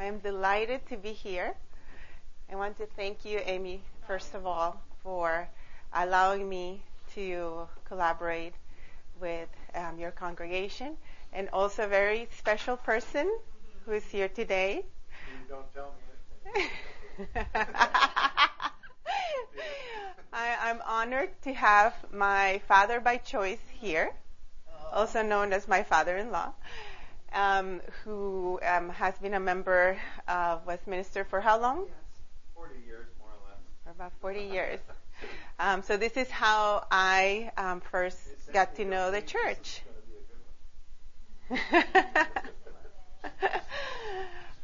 I am delighted to be here. I want to thank you, Amy, first of all, for allowing me to collaborate with um, your congregation, and also a very special person who is here today. You don't tell me I, am honored to have my father by choice here, also known as my father-in-law, um, who um, has been a member of Westminster for how long? Yes, 40 years, more or less. For about 40 years. Um, so this is how I um, first got to know the church.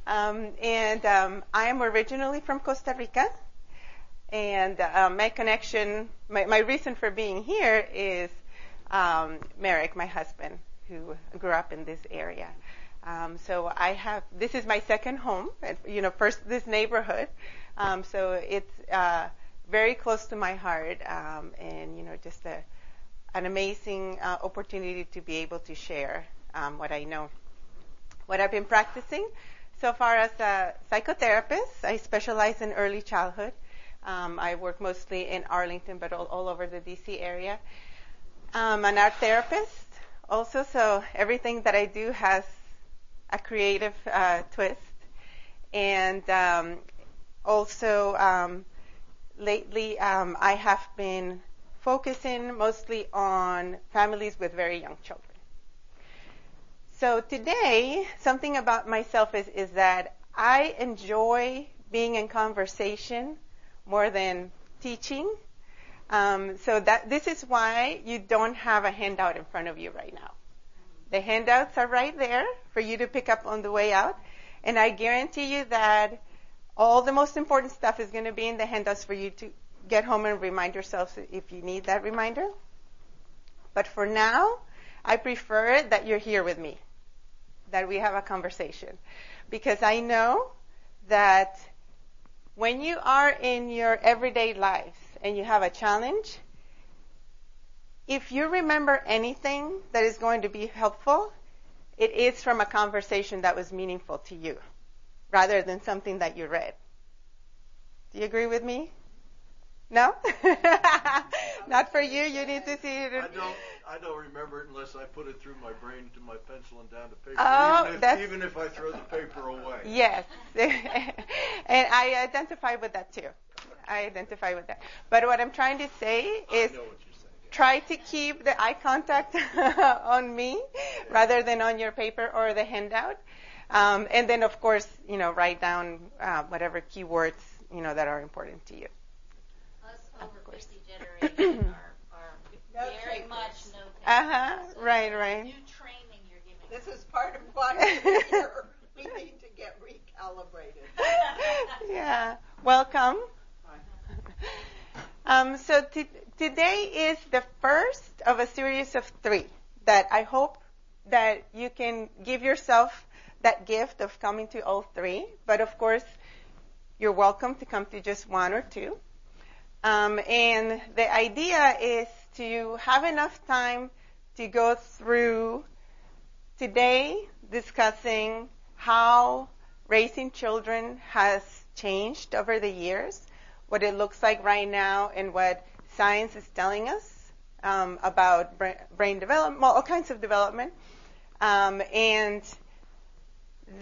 um, and um, I am originally from Costa Rica, and uh, my connection, my, my, reason for being here is um, Merrick, my husband, who grew up in this area. Um, so I have this is my second home. You know, first this neighborhood. Um, so it's uh, very close to my heart, um, and you know, just a, an amazing uh, opportunity to be able to share um, what I know, what I've been practicing. So far as a psychotherapist, I specialize in early childhood. Um, I work mostly in Arlington, but all, all over the DC area. I'm an art therapist also, so everything that I do has a creative uh, twist. And um, also, um, lately um, I have been focusing mostly on families with very young children. So today, something about myself is, is that I enjoy being in conversation more than teaching. Um, so that this is why you don't have a handout in front of you right now. The handouts are right there for you to pick up on the way out, and I guarantee you that all the most important stuff is going to be in the handouts for you to get home and remind yourselves if you need that reminder. But for now, I prefer that you're here with me, that we have a conversation, because I know that when you are in your everyday lives and you have a challenge, if you remember anything that is going to be helpful, it is from a conversation that was meaningful to you rather than something that you read. Do you agree with me? No? Not for you. You need to see it. I don't. Remember it unless I put it through my brain to my pencil and down to paper. Oh, even, if, that's, even if I throw the paper away. Yes, and I identify with that too. I identify with that. But what I'm trying to say is try to keep the eye contact on me rather than on your paper or the handout. Um, and then, of course, you know, write down uh, whatever keywords you know that are important to you. Us over 50 generations are, are very takers. much no Uh huh. So right, right. New training you're giving. This is part of why we're we need to get recalibrated. yeah. Welcome. Um, so t- today is the first of a series of three that I hope that you can give yourself that gift of coming to all three. But of course, you're welcome to come to just one or two. Um, and the idea is to have enough time to go through today discussing how raising children has changed over the years, what it looks like right now, and what science is telling us um, about brain development, all kinds of development, um, and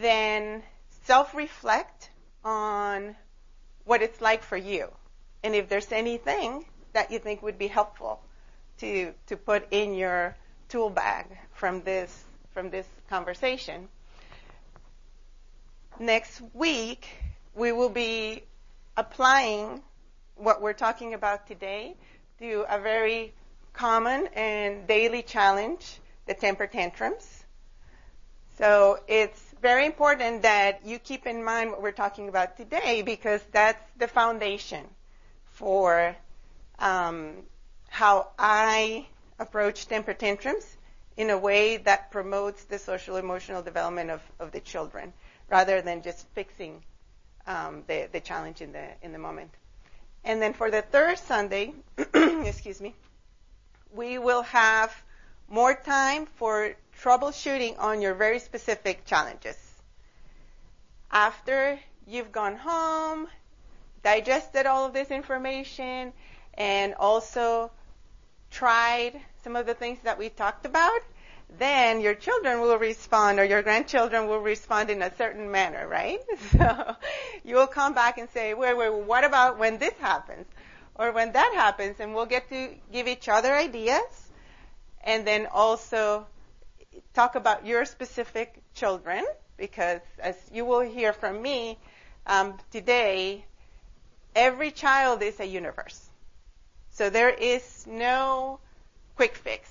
then self-reflect on what it's like for you. And if there's anything that you think would be helpful to, to put in your tool bag from this, from this conversation. Next week, we will be applying what we're talking about today to a very common and daily challenge, the temper tantrums. So it's very important that you keep in mind what we're talking about today because that's the foundation for um, how I approach temper tantrums in a way that promotes the social emotional development of, of the children rather than just fixing um, the, the challenge in the in the moment. And then for the third Sunday, excuse me, we will have more time for troubleshooting on your very specific challenges. after you've gone home, digested all of this information, and also tried some of the things that we talked about, then your children will respond or your grandchildren will respond in a certain manner, right? So you will come back and say, wait, wait, what about when this happens? Or when that happens? And we'll get to give each other ideas and then also talk about your specific children because as you will hear from me um, today, every child is a universe. So there is no quick fix.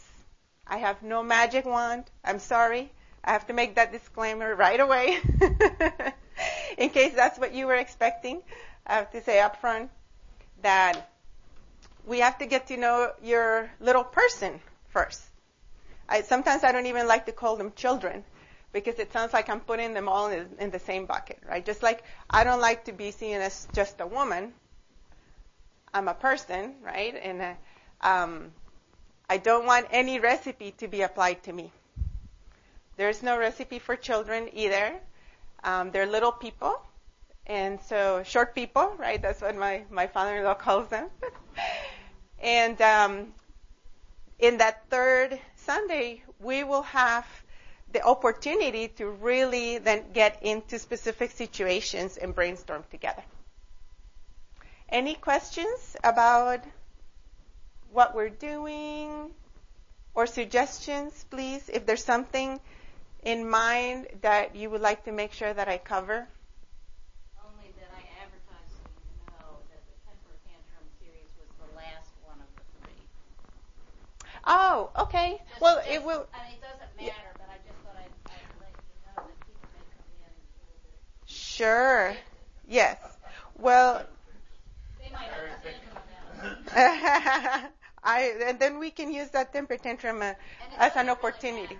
I have no magic wand. I'm sorry. I have to make that disclaimer right away. In case that's what you were expecting, I have to say up front that we have to get to know your little person first. I, sometimes I don't even like to call them children because it sounds like I'm putting them all in, in the same bucket, right? Just like I don't like to be seen as just a woman. I'm a person, right? And uh, um, I don't want any recipe to be applied to me. There's no recipe for children either. Um, they're little people, and so short people, right? That's what my my father-in-law calls them. and um, in that third Sunday, we will have the opportunity to really then get into specific situations and brainstorm together. Any questions about what we're doing or suggestions, please? If there's something in mind that you would like to make sure that I cover? Only that I advertised so you know that the temper tantrum series was the last one of the three. Oh, okay. Just- well, just- it will. I mean, it doesn't matter, but I just thought I'd, I'd let you know that people may come in. Sure. Yes. Well, They might have a tantrum about it. I and then we can use that temper tantrum uh, as an opportunity.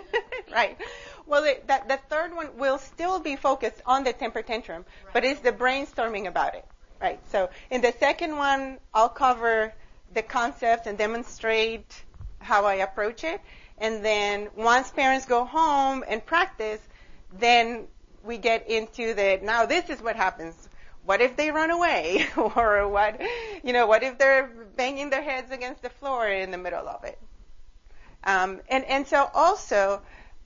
right. Well, the, that the third one will still be focused on the temper tantrum, but it's the brainstorming about it. Right. So in the second one, I'll cover the concept and demonstrate how I approach it. And then once parents go home and practice, then we get into the now this is what happens. What if they run away? or what, you know, what if they're banging their heads against the floor in the middle of it? Um, and, and so also,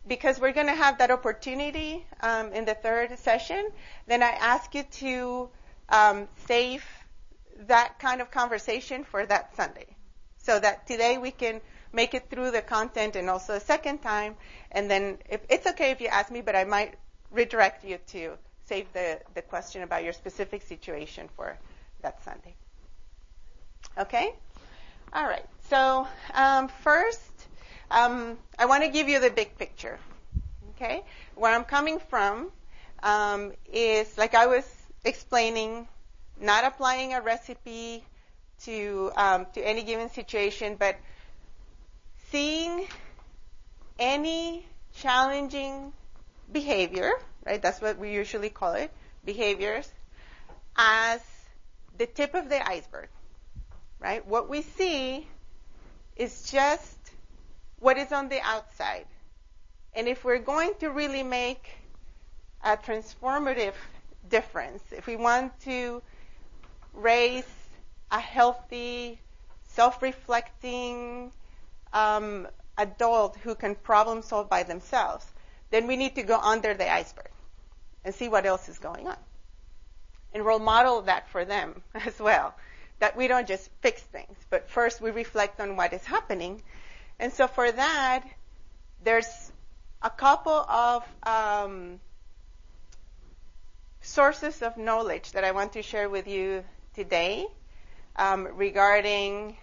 because we're going to have that opportunity um, in the third session, then I ask you to um, save that kind of conversation for that Sunday. So that today we can make it through the content and also a second time. And then if, it's okay if you ask me, but I might redirect you to save the, the question about your specific situation for that Sunday. Okay? All right. So um, first, um, I want to give you the big picture. Okay? Where I'm coming from um, is, like I was explaining, not applying a recipe to um, to any given situation, but seeing any challenging behavior, right? That's what we usually call it, behaviors, as the tip of the iceberg, right? What we see is just what is on the outside. And if we're going to really make a transformative difference, if we want to raise a healthy, self-reflecting um, adult who can problem solve by themselves, then we need to go under the iceberg and see what else is going on. And role model that for them as well. That we don't just fix things, but first we reflect on what is happening. And so for that, there's a couple of um, sources of knowledge that I want to share with you today um, regarding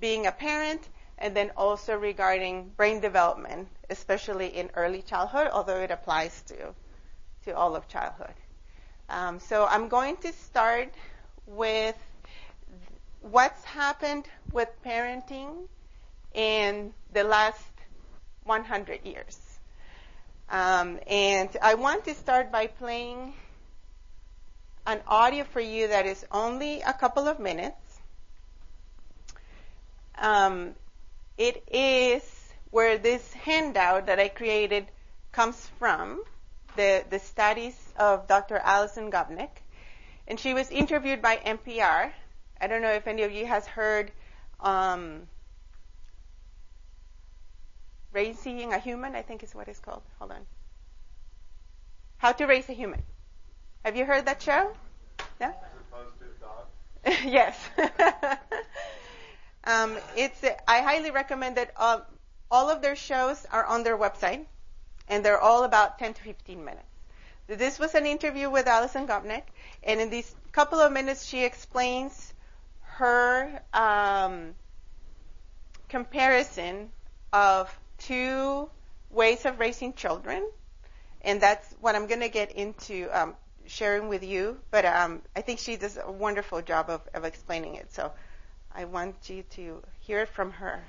being a parent and then also regarding brain development, especially in early childhood, although it applies to, to all of childhood. Um, so I'm going to start with what's happened with parenting in the last 100 years. Um, and I want to start by playing an audio for you that is only a couple of minutes. Um, it is where this handout that I created comes from. the, the studies of Dr. Alison Gopnik. And she was interviewed by NPR. I don't know if any of you has heard um, Raising a Human, I think is what it's called. Hold on. How to Raise a Human. Have you heard that show? No? yes. um, it's. I highly recommend that. Uh, all of their shows are on their website, and they're all about 10 to 15 minutes. This was an interview with Alison Gopnik, and in these couple of minutes, she explains her um, comparison of two ways of raising children, and that's what I'm going to get into um, sharing with you. But um, I think she does a wonderful job of, of explaining it. So I want you to hear it from her.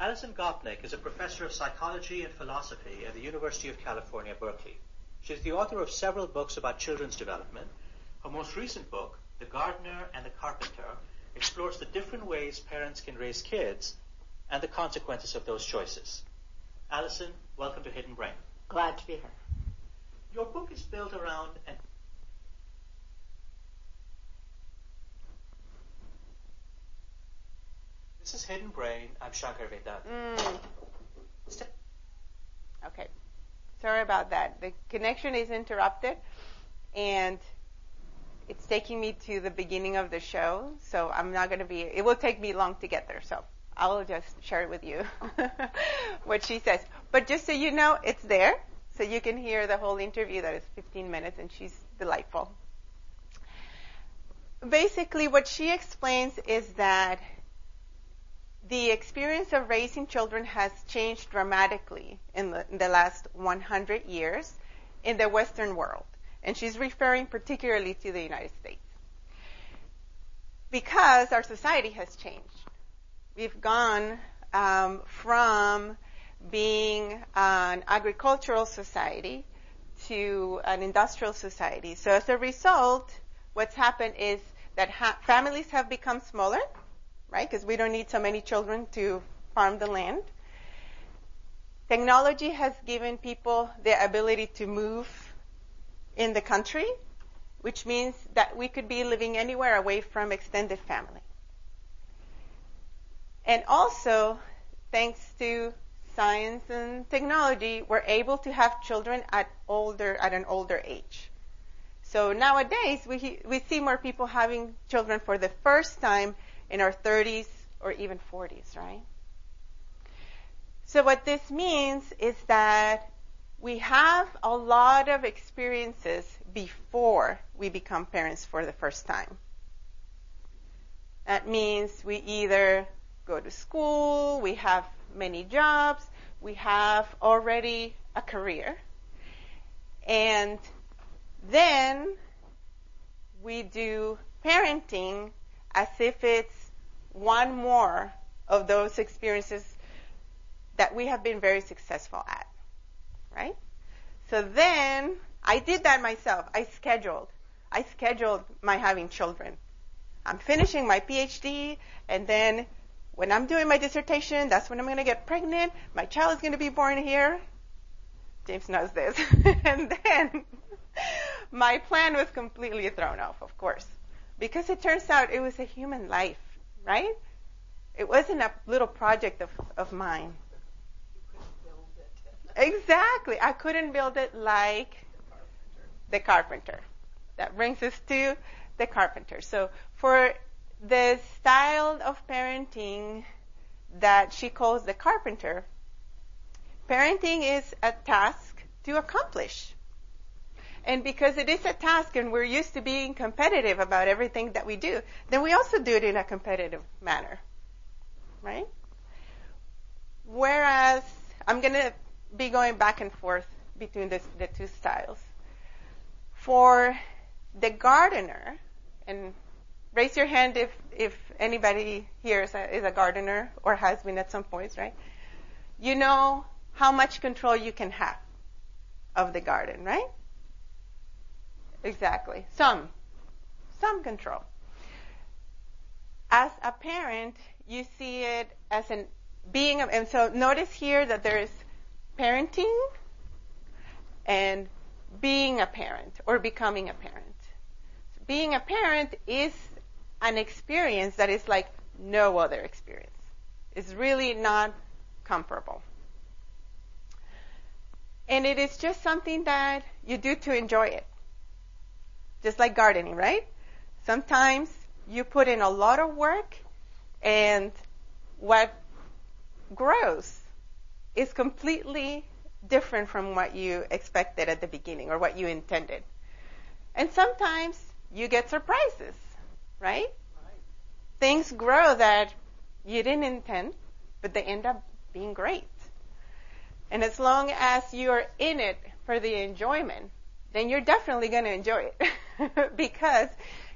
Alison Gopnik is a professor of psychology and philosophy at the University of California, Berkeley. She is the author of several books about children's development. Her most recent book, The Gardener and the Carpenter, explores the different ways parents can raise kids and the consequences of those choices. Alison, welcome to Hidden Brain. Glad to be here. Your book is built around an This is Hidden Brain. I'm Shankar Vedantam. Mm. Okay. Sorry about that. The connection is interrupted, and it's taking me to the beginning of the show, so I'm not going to be, it will take me long to get there, so I'll just share it with you what she says. But just so you know, it's there, so you can hear the whole interview that is 15 minutes, and she's delightful. Basically, what she explains is that the experience of raising children has changed dramatically in the, in the, last 100 years in the Western world. And she's referring particularly to the United States. Because our society has changed. We've gone um, from being an agricultural society to an industrial society. So as a result, what's happened is that ha- families have become smaller right? Because we don't need so many children to farm the land. Technology has given people the ability to move in the country, which means that we could be living anywhere away from extended family. And also, thanks to science and technology, we're able to have children at older at an older age. So nowadays, we we see more people having children for the first time in our 30s or even 40s, right? So what this means is that we have a lot of experiences before we become parents for the first time. That means we either go to school, we have many jobs, we have already a career, and then we do parenting as if it's one more of those experiences that we have been very successful at. Right? So then I did that myself. I scheduled. I scheduled my having children. I'm finishing my PhD and then when I'm doing my dissertation, that's when I'm going to get pregnant. My child is going to be born here. James knows this. and then my plan was completely thrown off, of course, because it turns out it was a human life right? It wasn't a little project of, of mine. Exactly. I couldn't build it like the carpenter. That brings us to the carpenter. So for the style of parenting that she calls the carpenter, parenting is a task to accomplish. And because it is a task and we're used to being competitive about everything that we do, then we also do it in a competitive manner. Right? Whereas I'm going to be going back and forth between this, the two styles. For the gardener, and raise your hand if, if anybody here is a, is a gardener or has been at some points, right? You know how much control you can have of the garden, right? Exactly. Some. Some control. As a parent, you see it as an being of, and so notice here that there is parenting and being a parent or becoming a parent. Being a parent is an experience that is like no other experience. It's really not comparable. And it is just something that you do to enjoy it. Just like gardening, right? Sometimes you put in a lot of work and what grows is completely different from what you expected at the beginning or what you intended. And sometimes you get surprises, right? Things grow that you didn't intend, but they end up being great. And as long as you're in it for the enjoyment, then you're definitely going to enjoy it because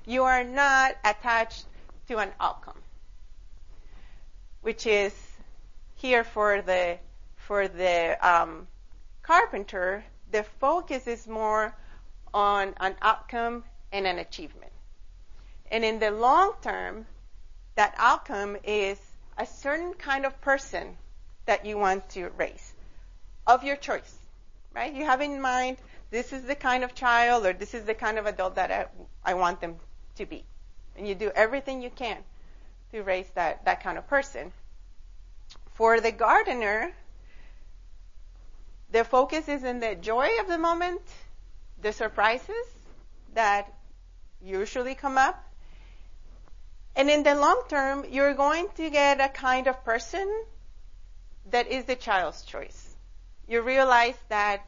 you are not attached to an outcome, which is here for the for the um, carpenter. The focus is more on an outcome and an achievement, and in the long term, that outcome is a certain kind of person that you want to raise of your choice, right? You have in mind this is the kind of child or this is the kind of adult that I, I want them to be. And you do everything you can to raise that, that kind of person. For the gardener, the focus is in the joy of the moment, the surprises that usually come up. And in the long term, you're going to get a kind of person that is the child's choice. You realize that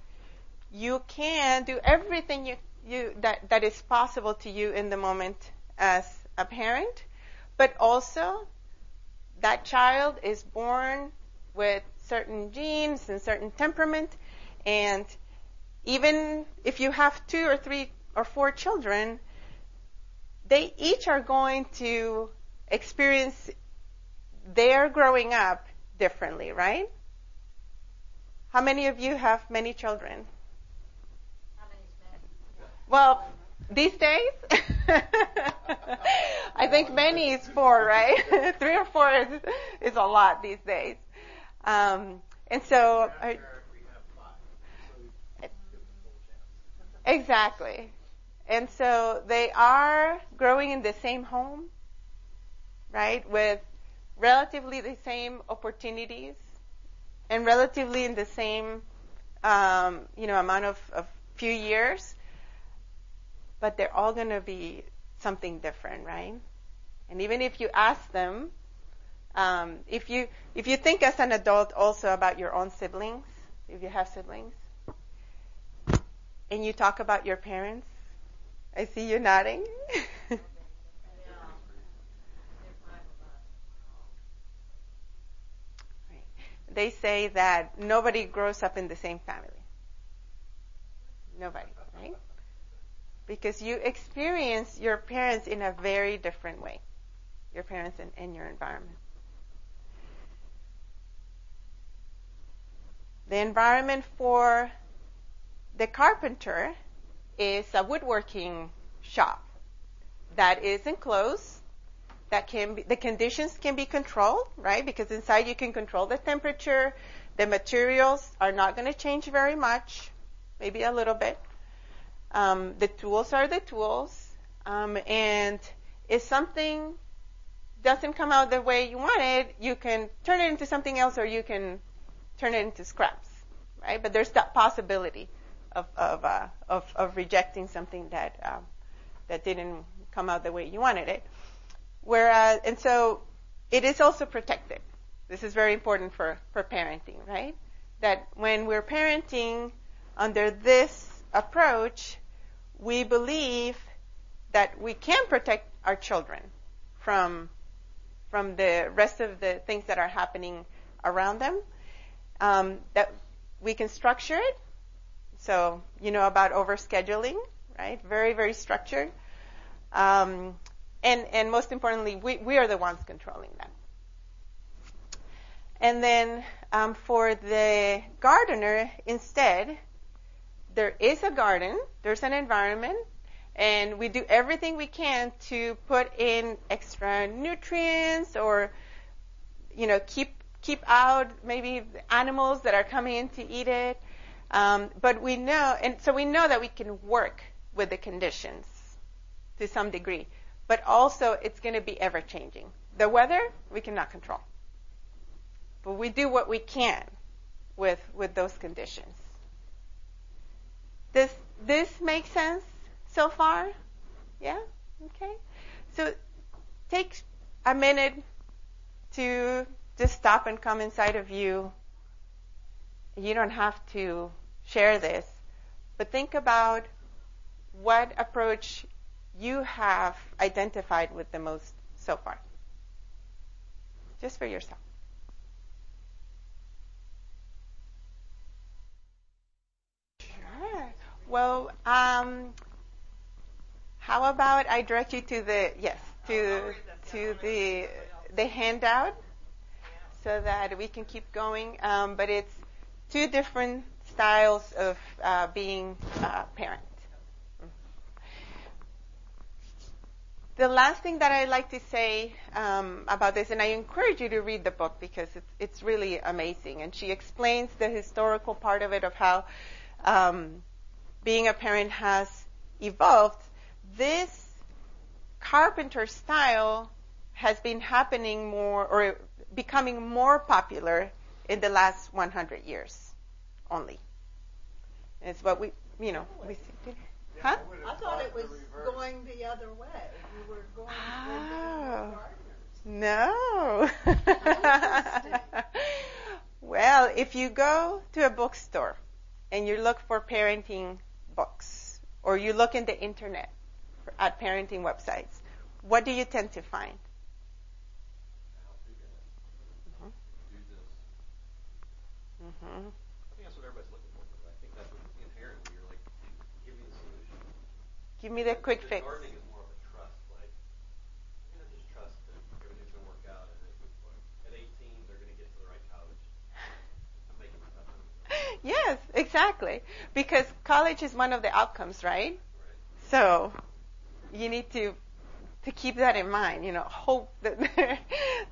you can do everything you, you that, that is possible to you in the moment as a parent, but also that child is born with certain genes and certain temperament and even if you have two or three or four children, they each are going to experience their growing up differently, right? How many of you have many children? Well, these days, I think many is four, right? Three or four is, is a lot these days. Um, and so, I, exactly. And so they are growing in the same home, right, with relatively the same opportunities and relatively in the same, um, you know, amount of, of few years but they're all going to be something different, right? And even if you ask them, um, if you if you think as an adult also about your own siblings, if you have siblings, and you talk about your parents, I see you nodding. they say that nobody grows up in the same family. Nobody? Because you experience your parents in a very different way, your parents and, and your environment. The environment for the carpenter is a woodworking shop that is enclosed. That can be, the conditions can be controlled, right? Because inside you can control the temperature. The materials are not going to change very much, maybe a little bit. Um, the tools are the tools, um, and if something doesn't come out the way you want it, you can turn it into something else, or you can turn it into scraps, right? But there's that possibility of of uh, of, of, rejecting something that um, that didn't come out the way you wanted it. Whereas, and so it is also protected. This is very important for for parenting, right? That when we're parenting under this approach, we believe that we can protect our children from from the rest of the things that are happening around them. Um, that we can structure it. So you know about overscheduling, right? Very very structured. Um, and and most importantly, we we are the ones controlling that. And then um, for the gardener, instead, there is a garden, there's an environment, and we do everything we can to put in extra nutrients or, you know, keep keep out maybe animals that are coming in to eat it. Um, but we know, and so we know that we can work with the conditions to some degree, but also it's going to be ever changing. The weather we cannot control, but we do what we can with with those conditions. Does this make sense so far? Yeah. Okay. So take a minute to just stop and come inside of you. You don't have to share this, but think about what approach you have identified with the most so far. Just for yourself. Sure. Well, um, how about I direct you to the yes to to the the handout so that we can keep going. Um, but it's two different styles of uh, being a parent. The last thing that I'd like to say um, about this, and I encourage you to read the book because it's, it's really amazing. And she explains the historical part of it of how um, being a parent has evolved. This carpenter style has been happening more or becoming more popular in the last 100 years only. It's what we, you know, we see. Huh? I thought it was going the other way. You were going Oh. for being gardeners. No. well, if you go to a bookstore and you look for parenting books, or you look in the internet at parenting websites, what do you tend to find? Do this. hmm I think that's what everybody's looking for. But I think that's what inherently you're like, give me the solution. Give me the quick The fix. Gardening is more of a trust. Like, you know, just trust that everything's gonna work out, and that at 18 they're gonna get to the right college. I'm making stuff up. Yes, exactly. Because college is one of the outcomes, right? So you need to to keep that in mind. You know, hope that they're,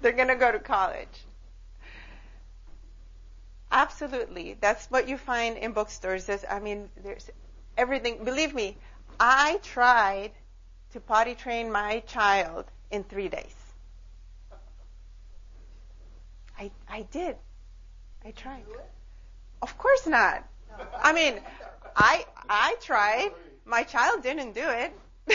they're going to go to college. Absolutely, that's what you find in bookstores. There's, I mean, there's everything. Believe me, I tried to potty train my child in three days. I I did. I tried. Of course not. I mean, I I tried. My child didn't do it.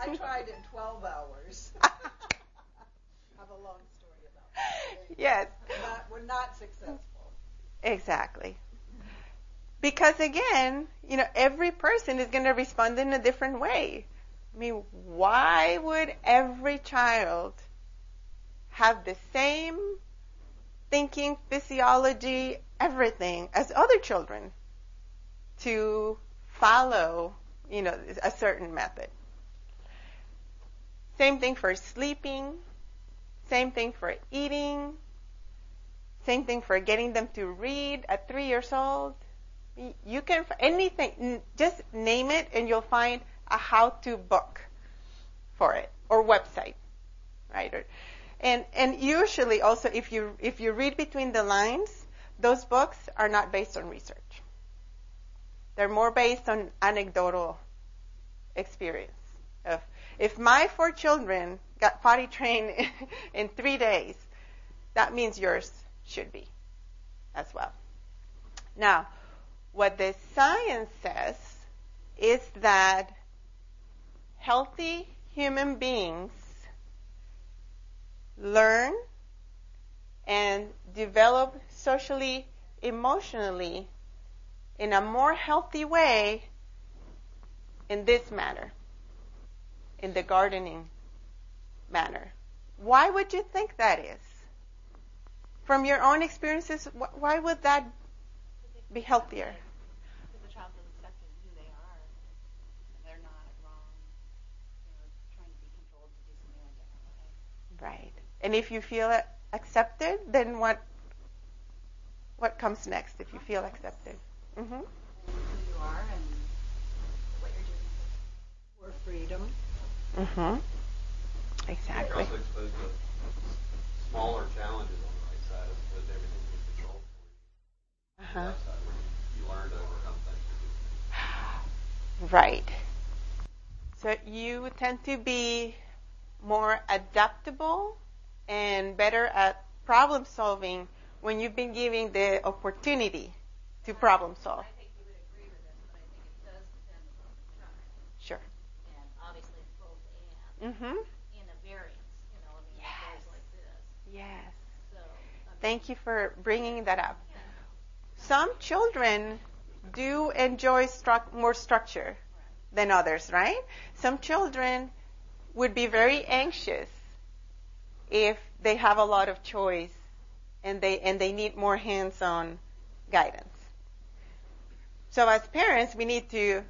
I tried in 12 hours. I have a long story about that. Yes, Not, we're not successful. exactly. Because again, you know, every person is going to respond in a different way. I mean, why would every child have the same thinking, physiology, everything as other children to follow, you know, a certain method? Same thing for sleeping, same thing for eating, same thing for getting them to read at three years old. You can anything, just name it, and you'll find a how-to book for it or website, right? And and usually also, if you if you read between the lines, those books are not based on research. They're more based on anecdotal experience. If my four children got potty trained in three days, that means yours should be as well. Now, what the science says is that healthy human beings learn and develop socially, emotionally in a more healthy way in this manner, in the gardening manner. Why would you think that is? From your own experiences, wh- why would that be healthier? Because the child is accepted who they are. They're not wrong. You know, trying to be controlled to do something a different way. Right. And if you feel a- accepted, then what what comes next if you feel accepted? Mhm. Who you are and what you're doing. For freedom. Mm-hmm. Exactly. You're also exposed to smaller challenges on the right side as opposed to everything being controlled for you. Uh-huh. The left side where you, you learn to overcome things. Right. So you tend to be more adaptable and better at problem solving when you've been given the opportunity to problem solve. I think you would agree with this, but I think it does depend upon the child. Sure. And obviously both and Mhm. in a variance, you know, I mean, Yes. it goes like this. Yes. So, I mean, Thank you for bringing that up. Some children do enjoy struc- more structure than others, right? Some children would be very anxious if they have a lot of choice and they and they need more hands-on guidance. So as parents, we need to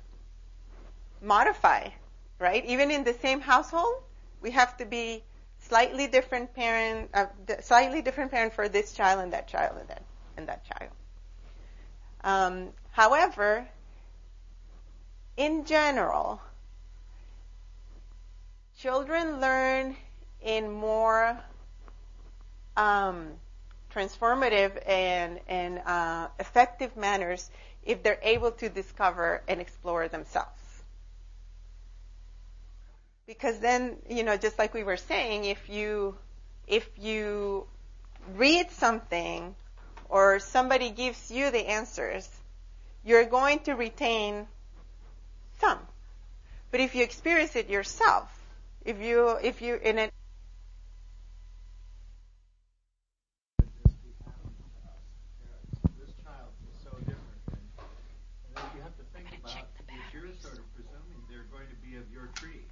modify, right? Even in the same household, we have to be slightly different parent, uh, slightly different parent for this child and that child and that and that child. Um, however, in general, children learn in more um, transformative and, and uh, effective manners if they're able to discover and explore themselves. Because then, you know, just like we were saying, if you if you read something or somebody gives you the answers, you're going to retain some. But if you experience it yourself, if you if you in it This child is so different, and, and then you have to think about that you're sort of presuming they're going to be of your tree,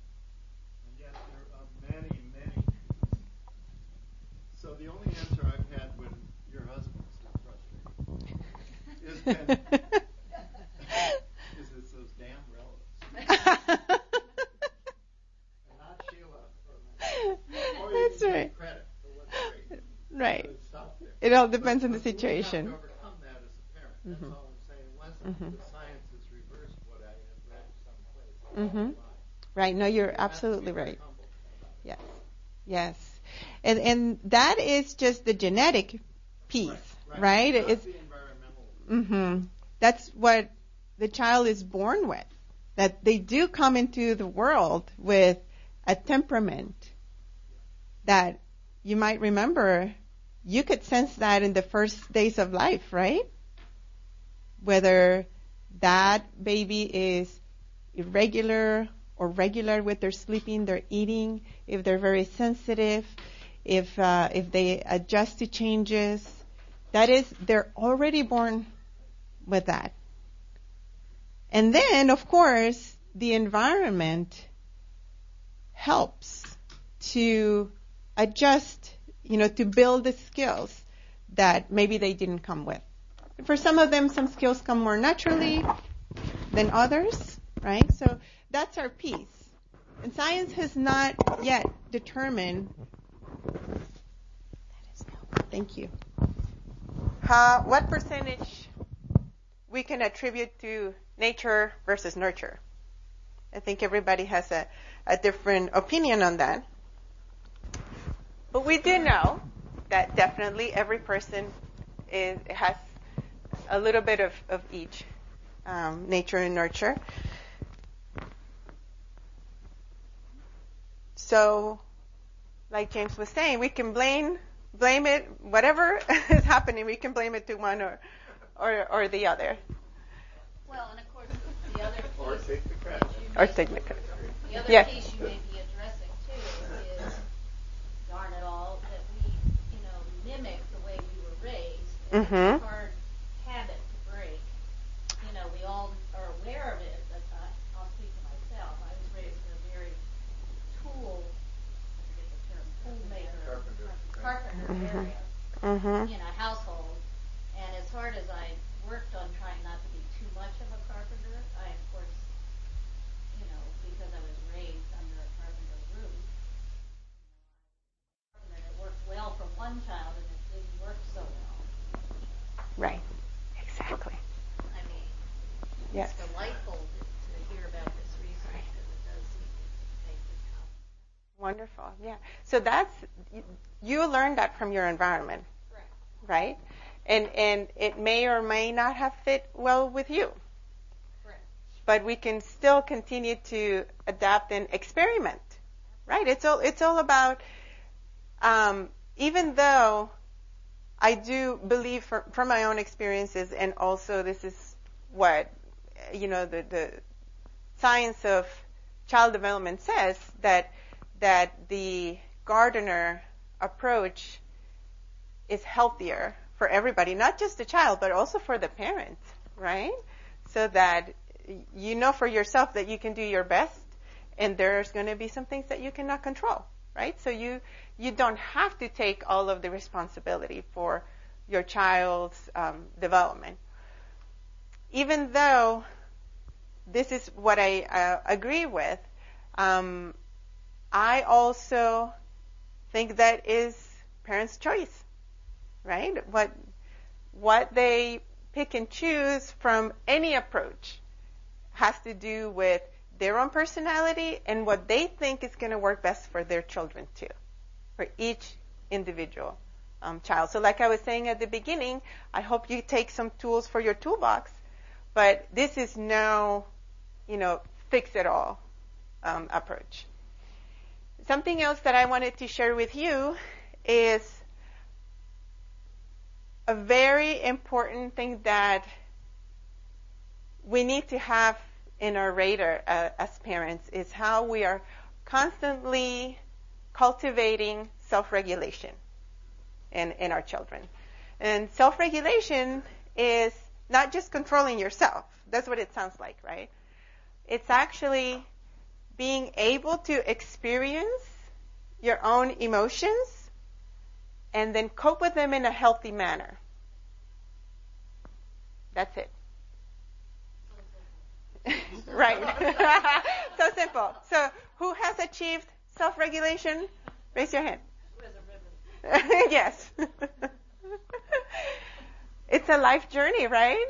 and yet they're of many, many trees. So the only answer I've had when your husband's so frustrated is been, is it's those damn relatives, and not Sheila or my, or you That's can right. take credit for what's great. Right. So it's stop there. It all depends on the But- but situation. We have to overcome that as a parent. That's Mhm. all I'm saying. Unless Mhm. the science has reversed what I had read someplace. Mhm. online. Right. No, you're You have to be absolutely right. it. Yes. Yes. And and that is just the genetic piece, right? right. Not It's mhm. That's what the child is born with. That they do come into the world with a temperament that you might remember you could sense that in the first days of life, right? Whether that baby is irregular or regular with their sleeping, their eating, if they're very sensitive, if uh, if they adjust to changes, that is they're already born with that. And then, of course, the environment helps to adjust, you know, to build the skills that maybe they didn't come with. For some of them, some skills come more naturally than others, right? So that's our piece. And science has not yet determined. Thank you. How, what percentage we can attribute to nature versus nurture? I think everybody has a, a different opinion on that. But we do know that definitely every person is, has a little bit of, of each, um, nature and nurture. So, like James was saying, we can blame blame it whatever is happening. We can blame it to one or or, or the other, Well, and of course, the other Or piece, take the credit. or take the credit. the other Yeah. piece you may be addressing too is, darn it all, that we, you know, mimic the way we were raised. and it's a hard habit to break. You know, we all are aware of it, but I, I'll speak for myself. I was raised in a very tool, I forget the term, tool maker, Carpenter. carpenter Mhm. area Mm-hmm. in a household, and as hard as I worked on trying not to be too much of a carpenter, I of course, you know, because I was raised under a carpenter roof, and it worked well for one child and it didn't work so well. Right. Exactly. I mean, Yes. it's delightful to, to hear about this research because it does seem to make good common. Wonderful. Yeah. So that's you- you learned that from your environment, Correct. right? And, and it may or may not have fit well with you. Correct. But we can still continue to adapt and experiment, right? It's all, it's all about, um, even though I do believe from, from my own experiences and also this is what, you know, the, the science of child development says that, that the gardener approach is healthier for everybody, not just the child, but also for the parent, right? So that you know for yourself that you can do your best and there's going to be some things that you cannot control, right? So you, you don't have to take all of the responsibility for your child's um, development. Even though this is what I uh, agree with, um, I also think that is parents' choice, right? What what they pick and choose from any approach has to do with their own personality and what they think is going to work best for their children too, for each individual um, child. So, like I was saying at the beginning, I hope you take some tools for your toolbox, but this is no, you know, fix it all um, approach. Something else that I wanted to share with you is a very important thing that we need to have in our radar uh, as parents is how we are constantly cultivating self-regulation in, in our children. And self-regulation is not just controlling yourself. That's what it sounds like, right? It's actually being able to experience your own emotions and then cope with them in a healthy manner. That's it. right. so simple. So who has achieved self-regulation? Raise your hand. yes. it's a life journey, right?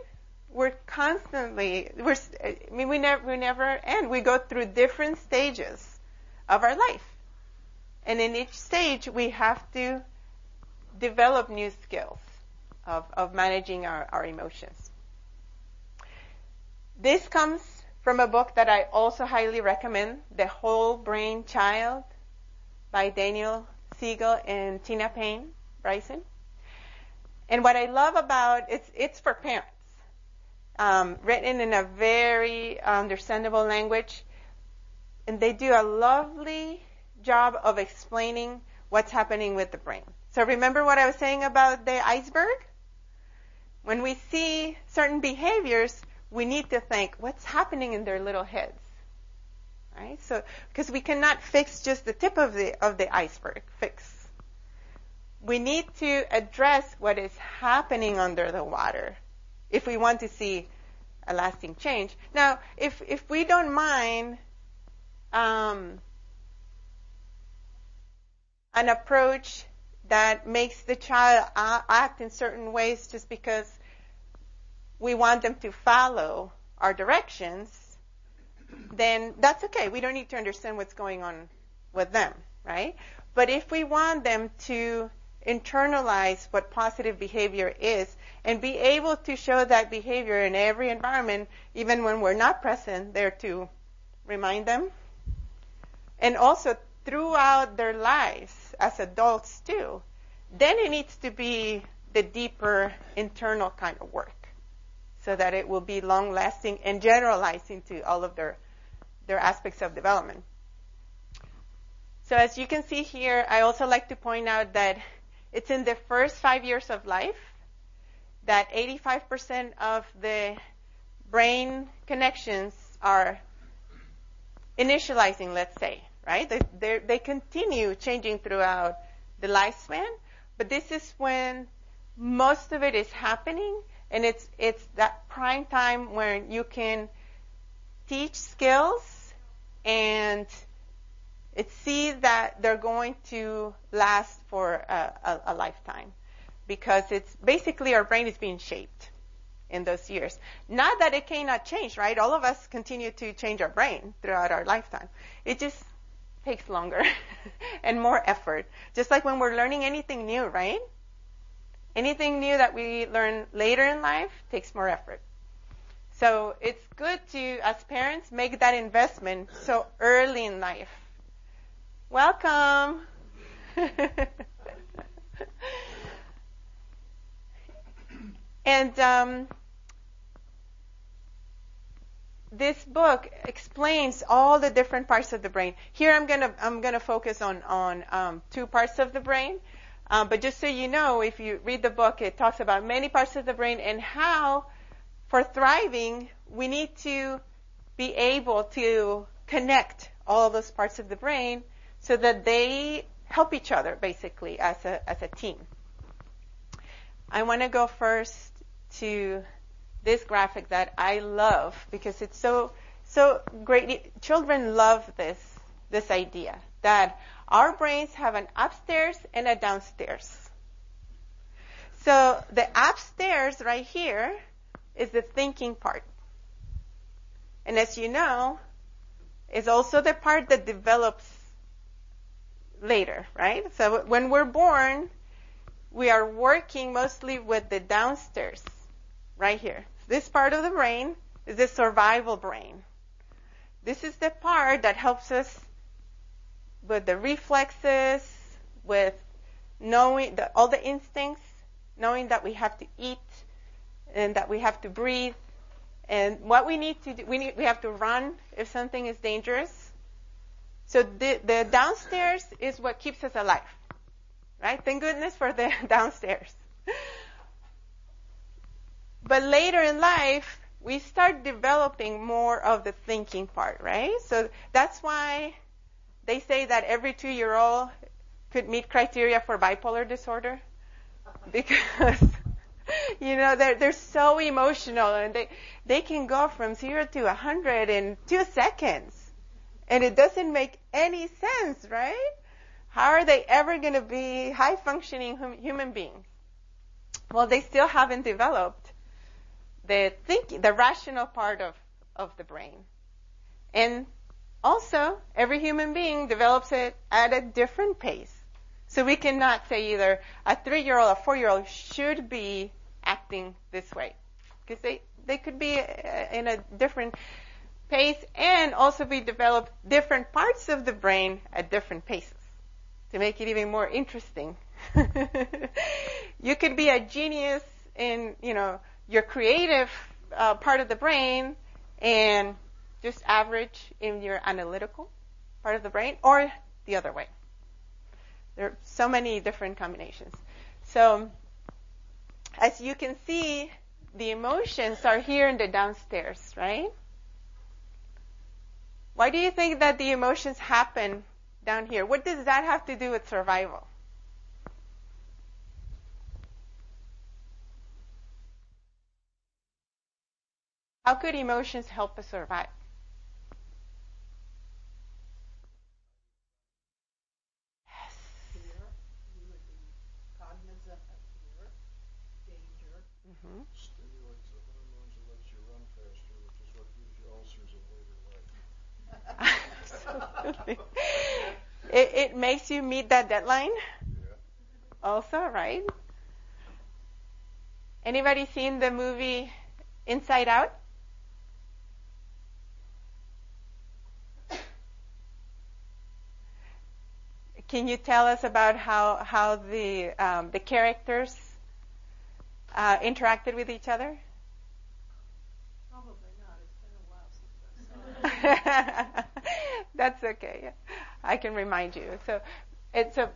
We're constantly, we're, I mean, we never, we never end. We go through different stages of our life. And in each stage, we have to develop new skills of, of managing our, our emotions. This comes from a book that I also highly recommend, The Whole Brain Child by Daniel Siegel and Tina Payne Bryson. And what I love about it's it's for parents, um, written in a very understandable language, and they do a lovely job of explaining what's happening with the brain. So remember what I was saying about the iceberg? When we see certain behaviors, we need to think what's happening in their little heads. Right? So, because we cannot fix just the tip of the, of the iceberg, fix. We need to address what is happening under the water if we want to see a lasting change. Now, if, if we don't mind, um, an approach that makes the child act in certain ways just because we want them to follow our directions, then that's okay. We don't need to understand what's going on with them, right? But if we want them to internalize what positive behavior is and be able to show that behavior in every environment, even when we're not present there to remind them, and also throughout their lives as adults too, then it needs to be the deeper internal kind of work so that it will be long lasting and generalizing to all of their, their aspects of development. So as you can see here, I also like to point out that it's in the first five years of life that 85% of the brain connections are initializing, let's say, right? They, they continue changing throughout the lifespan, but this is when most of it is happening, and it's it's that prime time when you can teach skills and it see that they're going to last for a, a, a lifetime because it's basically our brain is being shaped in those years. Not that it cannot change, right? All of us continue to change our brain throughout our lifetime. It just takes longer and more effort. Just like when we're learning anything new, right? Anything new that we learn later in life takes more effort. So it's good to, as parents, make that investment so early in life. Welcome. and um, this book explains all the different parts of the brain. Here I'm gonna I'm gonna focus on on um, two parts of the brain. Um, but just so you know, if you read the book, it talks about many parts of the brain and how, for thriving, we need to be able to connect all those parts of the brain so that they help each other, basically, as a as a team. I want to go first to this graphic that I love because it's so so great. Children love this this idea that our brains have an upstairs and a downstairs. So the upstairs right here is the thinking part. And as you know, is also the part that develops later, right? So when we're born, we are working mostly with the downstairs, right here. This part of the brain is the survival brain. This is the part that helps us with the reflexes, with knowing the, all the instincts, knowing that we have to eat and that we have to breathe, and what we need to do, we need, we have to run if something is dangerous. So the, the downstairs is what keeps us alive, right? Thank goodness for the downstairs. But later in life, we start developing more of the thinking part, right? So that's why they say that every two year old could meet criteria for bipolar disorder. Because, you know, they're, they're so emotional and they, they can go from zero to a hundred in two seconds. And it doesn't make any sense, right? How are they ever going to be high functioning hum- human beings? Well, they still haven't developed the thinking, the rational part of, of the brain. And also, every human being develops it at a different pace. So we cannot say either a three-year-old or four-year-old should be acting this way. Because they, they could be uh, in a different pace and also be develop different parts of the brain at different paces to make it even more interesting. you could be a genius in, you know, your creative uh, part of the brain and just average in your analytical part of the brain or the other way. There are so many different combinations. So, as you can see, the emotions are here in the downstairs, right? Why do you think that the emotions happen down here? What does that have to do with survival? How could emotions help us survive? Yes. Fear, you would be cognizant of fear, danger. hmm Stimulates the hormones that lets you run faster, which is what gives you ulcers in later life. Absolutely. It, it makes you meet that deadline. Yeah. Also, right? Anybody seen the movie Inside Out? Can you tell us about how how the um, the characters uh, interacted with each other? Probably not. It's been a while since. That's okay. I can remind you. So, it's a.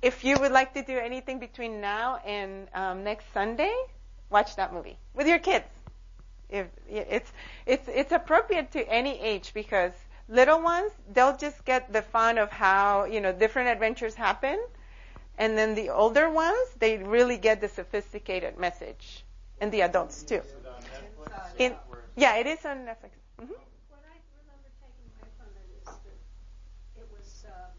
If you would like to do anything between now and um, next Sunday, watch that movie with your kids. If it's it's it's appropriate to any age because little ones they'll just get the fun of how you know different adventures happen, and then the older ones they really get the sophisticated message, and the adults too. Is it on Netflix? In, Where- yeah, it is on Netflix. hmm What I remember taking away from it is that it was, um,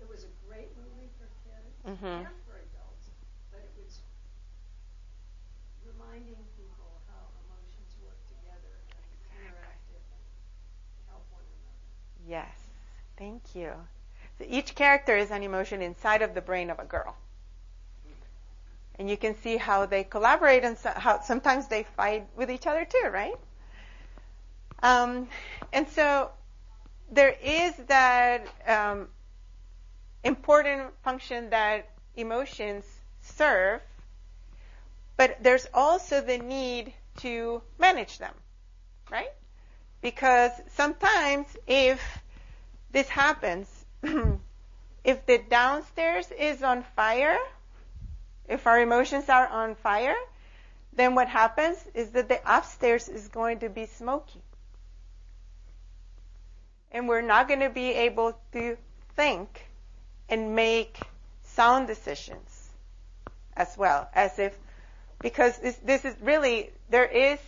it was a great movie for kids Mhm. and for adults, but it was reminding people how emotions work together and interactive and help one another. Yes, thank you. So each character is an emotion inside of the brain of a girl. And you can see how they collaborate and so, how sometimes they fight with each other too, right? Um, and so there is that um, important function that emotions serve, but there's also the need to manage them, right? Because sometimes if this happens, if the downstairs is on fire, if our emotions are on fire, then what happens is that the upstairs is going to be smoky. And we're not going to be able to think and make sound decisions as well as if, because this, this is really, there is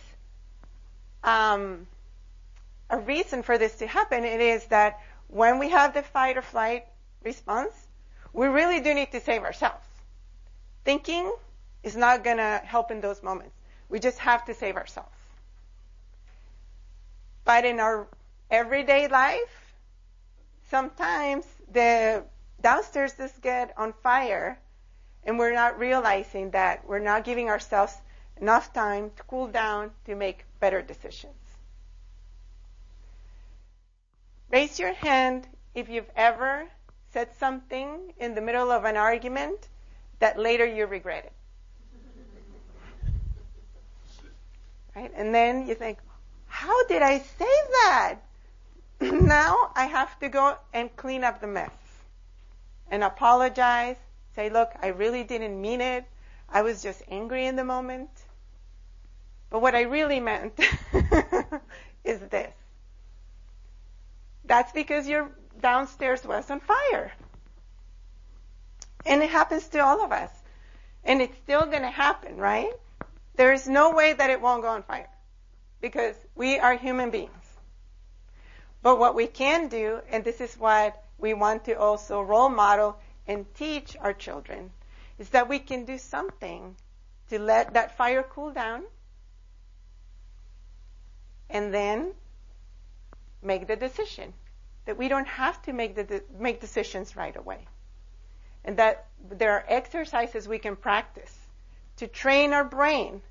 um, a reason for this to happen. It is that when we have the fight or flight response, we really do need to save ourselves. Thinking is not going to help in those moments. We just have to save ourselves. But in our everyday life, sometimes the downstairs just get on fire and we're not realizing that we're not giving ourselves enough time to cool down to make better decisions. Raise your hand if you've ever said something in the middle of an argument that later you regretted. Right? And then you think, how did I say that? now I have to go and clean up the mess and apologize. Say, look, I really didn't mean it. I was just angry in the moment. But what I really meant is this. That's because your downstairs was on fire. And it happens to all of us. And it's still going to happen, right? There is no way that it won't go on fire because we are human beings. But what we can do, and this is what we want to also role model and teach our children, is that we can do something to let that fire cool down and then make the decision. That we don't have to make the make decisions right away. And that there are exercises we can practice to train our brain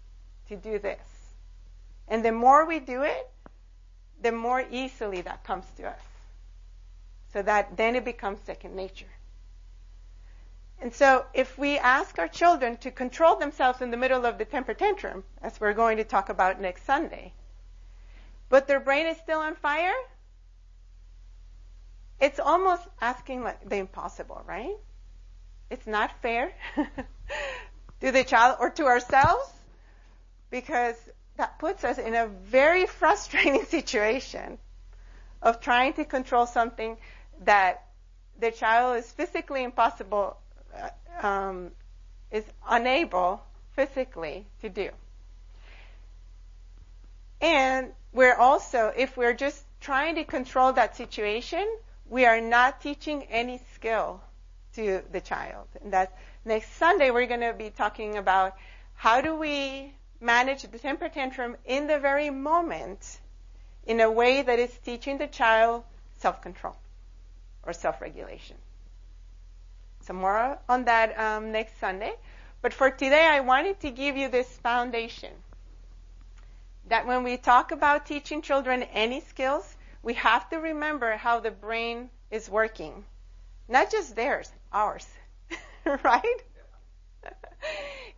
to do this. And the more we do it, the more easily that comes to us. So that then it becomes second nature. And so if we ask our children to control themselves in the middle of the temper tantrum, as we're going to talk about next Sunday, but their brain is still on fire, it's almost asking like the impossible, right? It's not fair to the child or to ourselves because that puts us in a very frustrating situation of trying to control something that the child is physically impossible, uh, um, is unable physically to do. And we're also, if we're just trying to control that situation, we are not teaching any skill to the child. And that's next Sunday we're going to be talking about how do we manage the temper tantrum in the very moment in a way that is teaching the child self-control or self-regulation. So more on that um, next Sunday. But for today, I wanted to give you this foundation that when we talk about teaching children any skills, we have to remember how the brain is working. Not just theirs, ours. right?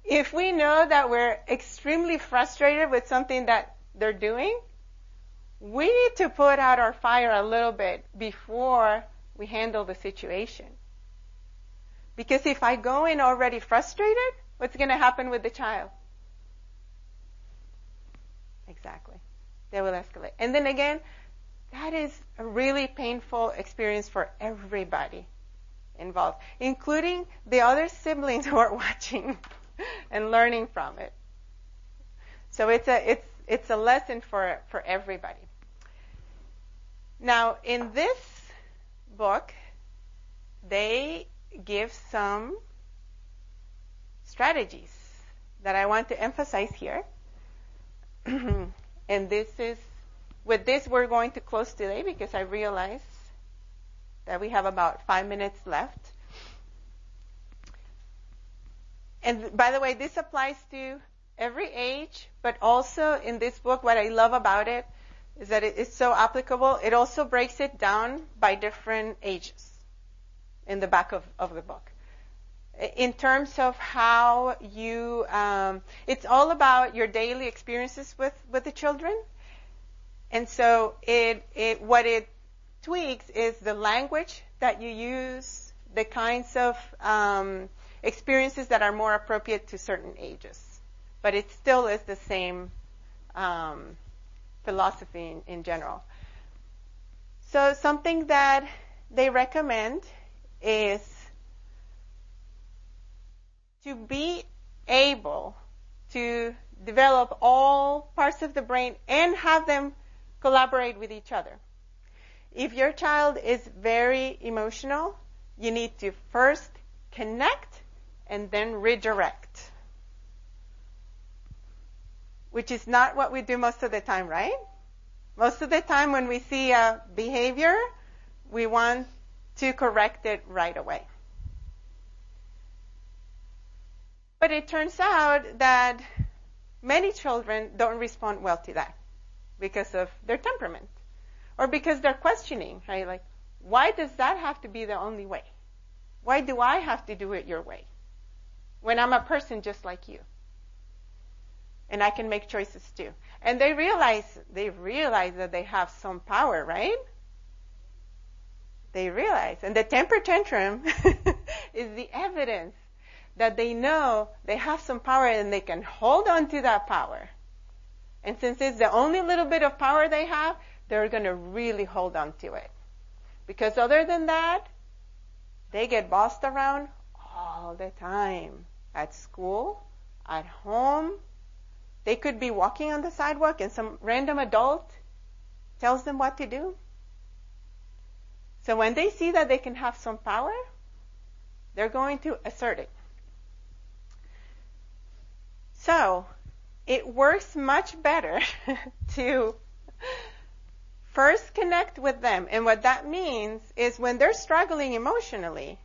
if we know that we're extremely frustrated with something that they're doing, we need to put out our fire a little bit before we handle the situation. Because if I go in already frustrated, what's going to happen with the child? Exactly. They will escalate. And then again, that is a really painful experience for everybody involved, including the other siblings who are watching and learning from it. So it's a it's it's a lesson for for everybody. Now, in this book, they give some strategies that I want to emphasize here. and this is with this we're going to close today because I realize that we have about five minutes left. and by the way, this applies to every age, but also in this book, what I love about it is that it is so applicable. It also breaks it down by different ages in the back of, of the book. In terms of how you, um, it's all about your daily experiences with, with the children. And so it, it, what it tweaks is the language that you use, the kinds of um, experiences that are more appropriate to certain ages. But it still is the same um, philosophy in, in general. So something that they recommend is to be able to develop all parts of the brain and have them collaborate with each other. If your child is very emotional, you need to first connect and then redirect. Which is not what we do most of the time, right? Most of the time when we see a behavior, we want to correct it right away. But it turns out that many children don't respond well to that because of their temperament or because they're questioning, right? Like, why does that have to be the only way? Why do I have to do it your way? When I'm a person just like you. And I can make choices too. And they realize, they realize that they have some power, right? They realize. And the temper tantrum is the evidence that they know they have some power and they can hold on to that power. And since it's the only little bit of power they have, they're going to really hold on to it. Because other than that, they get bossed around all the time. At school, at home. They could be walking on the sidewalk and some random adult tells them what to do. So when they see that they can have some power, they're going to assert it. So it works much better to first connect with them. And what that means is when they're struggling emotionally,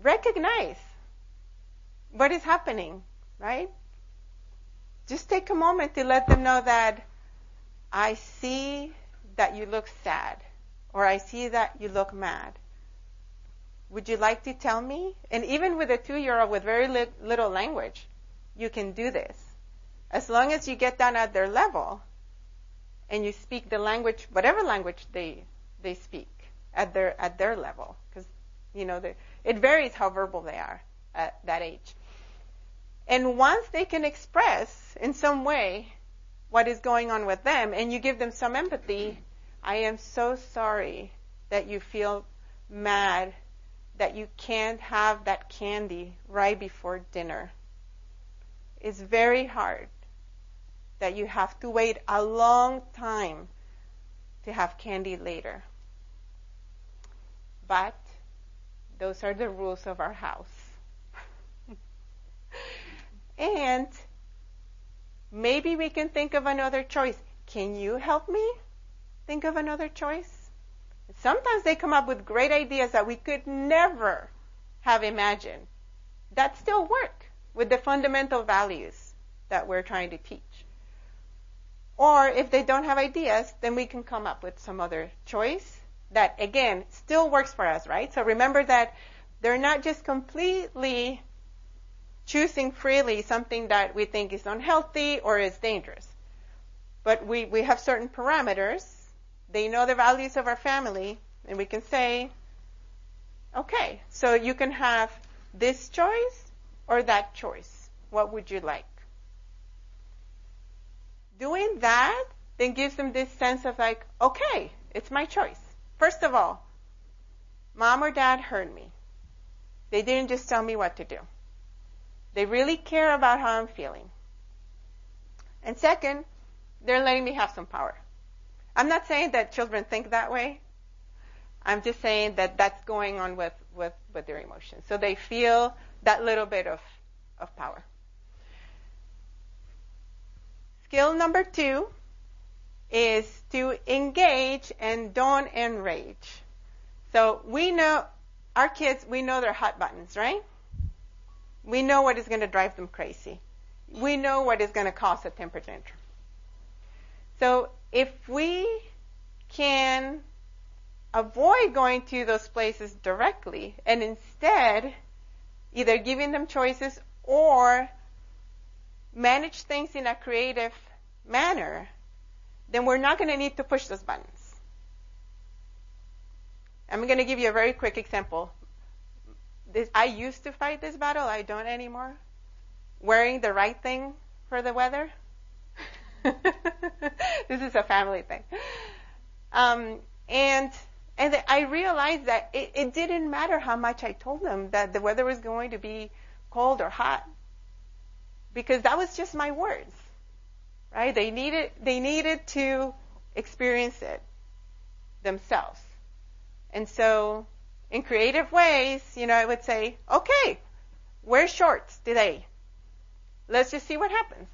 recognize what is happening, right? Just take a moment to let them know that I see that you look sad or I see that you look mad. Would you like to tell me? And even with a two year old with very li- little language, you can do this. As long as you get down at their level and you speak the language, whatever language they they speak at their at their level, because you know it varies how verbal they are at that age. And once they can express in some way what is going on with them, and you give them some empathy, I am so sorry that you feel mad that you can't have that candy right before dinner. It's very hard that you have to wait a long time to have candy later. But those are the rules of our house. and maybe we can think of another choice. Can you help me think of another choice? Sometimes they come up with great ideas that we could never have imagined that still work with the fundamental values that we're trying to teach. Or if they don't have ideas, then we can come up with some other choice that again still works for us, right? So remember that they're not just completely choosing freely something that we think is unhealthy or is dangerous. But we, we have certain parameters. They know the values of our family, and we can say, okay, so you can have this choice or that choice. What would you like? doing that then gives them this sense of like, okay, it's my choice. First of all, mom or dad heard me. They didn't just tell me what to do. They really care about how I'm feeling. And second, they're letting me have some power. I'm not saying that children think that way. I'm just saying that that's going on with, with, with their emotions. So they feel that little bit of, of power. Skill number two is to engage and don't enrage. So we know our kids, we know their hot buttons, right? We know what is going to drive them crazy. We know what is going to cause a temper tantrum. So if we can avoid going to those places directly and instead either giving them choices or manage things in a creative manner, then we're not going to need to push those buttons. I'm going to give you a very quick example. This, I used to fight this battle. I don't anymore. Wearing the right thing for the weather. this is a family thing. Um, and and I realized that it, it didn't matter how much I told them that the weather was going to be cold or hot, because that was just my words, right? They needed they needed to experience it themselves, and so in creative ways, you know, I would say, okay, wear shorts today. Let's just see what happens.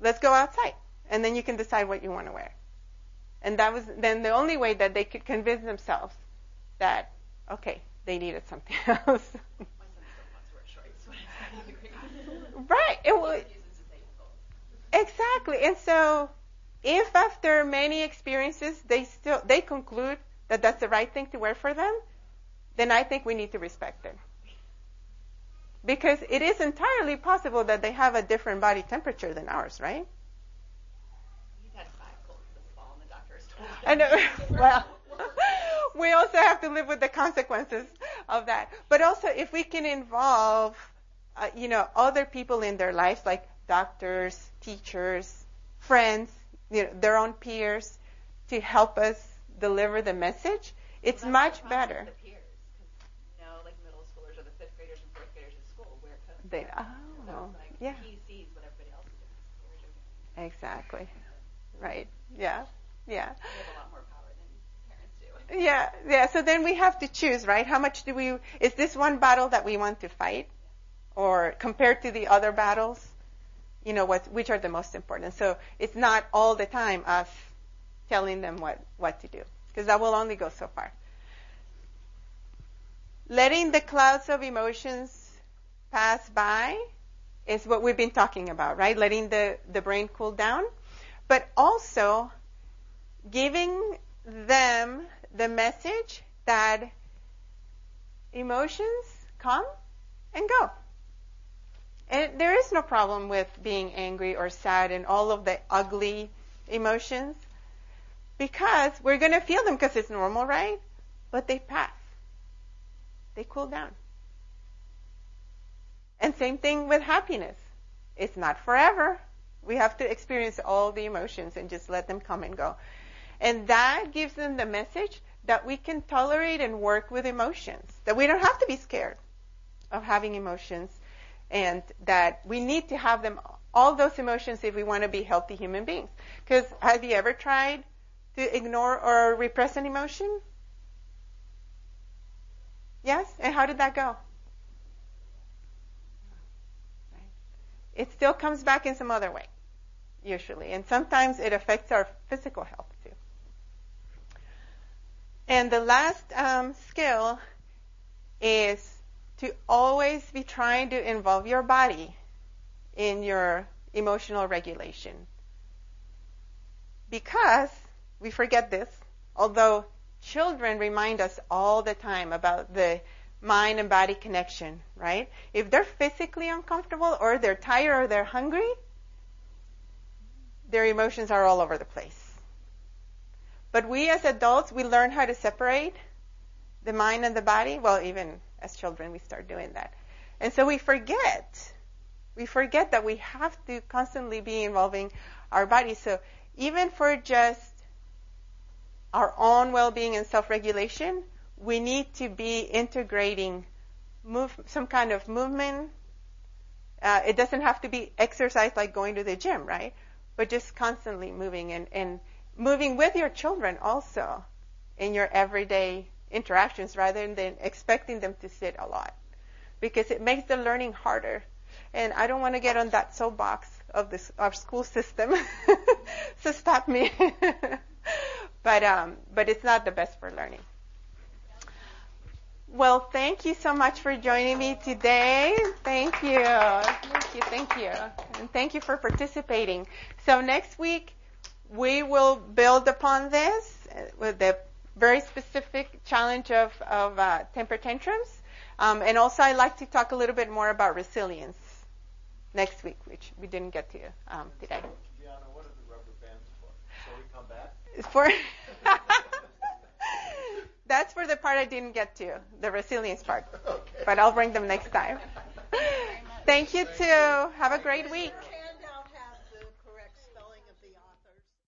Let's go outside, and then you can decide what you want to wear. And that was then the only way that they could convince themselves that, okay, they needed something else. right. It was, exactly. And so if after many experiences they still, they conclude that that's the right thing to wear for them, then I think we need to respect them. Because it is entirely possible that they have a different body temperature than ours, right? Know. well, we also have to live with the consequences of that. But also, if we can involve, uh, you know, other people in their lives, like doctors, teachers, friends, you know, their own peers, to help us deliver the message, it's well, much better. Peers, you know, like middle schoolers or the fifth graders and fourth graders in school wear coats. They, oh, so like yeah. He sees what everybody else is doing. Exactly. Right. Yeah. Yeah. Do. Yeah, yeah. So then we have to choose, right? How much do we? Is this one battle that we want to fight, or compared to the other battles, you know, what which are the most important? So it's not all the time us telling them what what to do, because that will only go so far. Letting the clouds of emotions pass by is what we've been talking about, right? Letting the the brain cool down, but also giving them the message that emotions come and go. And there is no problem with being angry or sad and all of the ugly emotions because we're going to feel them because it's normal, right? But they pass. They cool down. And same thing with happiness. It's not forever. We have to experience all the emotions and just let them come and go. And that gives them the message that we can tolerate and work with emotions, that we don't have to be scared of having emotions, and that we need to have them, all those emotions, if we want to be healthy human beings. Because have you ever tried to ignore or repress an emotion? Yes? And how did that go? It still comes back in some other way, usually. And sometimes it affects our physical health. And the last um, skill is to always be trying to involve your body in your emotional regulation. Because we forget this, although children remind us all the time about the mind and body connection, right? If they're physically uncomfortable or they're tired or they're hungry, their emotions are all over the place. But we as adults, we learn how to separate the mind and the body. Well, even as children, we start doing that. And so we forget. We forget that we have to constantly be involving our body. So even for just our own well-being and self-regulation, we need to be integrating move, some kind of movement. Uh, it doesn't have to be exercise like going to the gym, right? But just constantly moving and, and moving with your children also in your everyday interactions rather than expecting them to sit a lot because it makes the learning harder. And I don't want to get on that soapbox of this our school system, so stop me. but um, but it's not the best for learning. Well, thank you so much for joining me today. Thank you. Thank you. Thank you. And thank you for participating. So next week, we will build upon this with the very specific challenge of, of uh, temper tantrums. Um, and also, I'd like to talk a little bit more about resilience next week, which we didn't get to um, today. Gianna, what are the rubber bands for? So we come back? For that's for the part I didn't get to, the resilience part. Okay. But I'll bring them next time. Thank you too. Have a great week.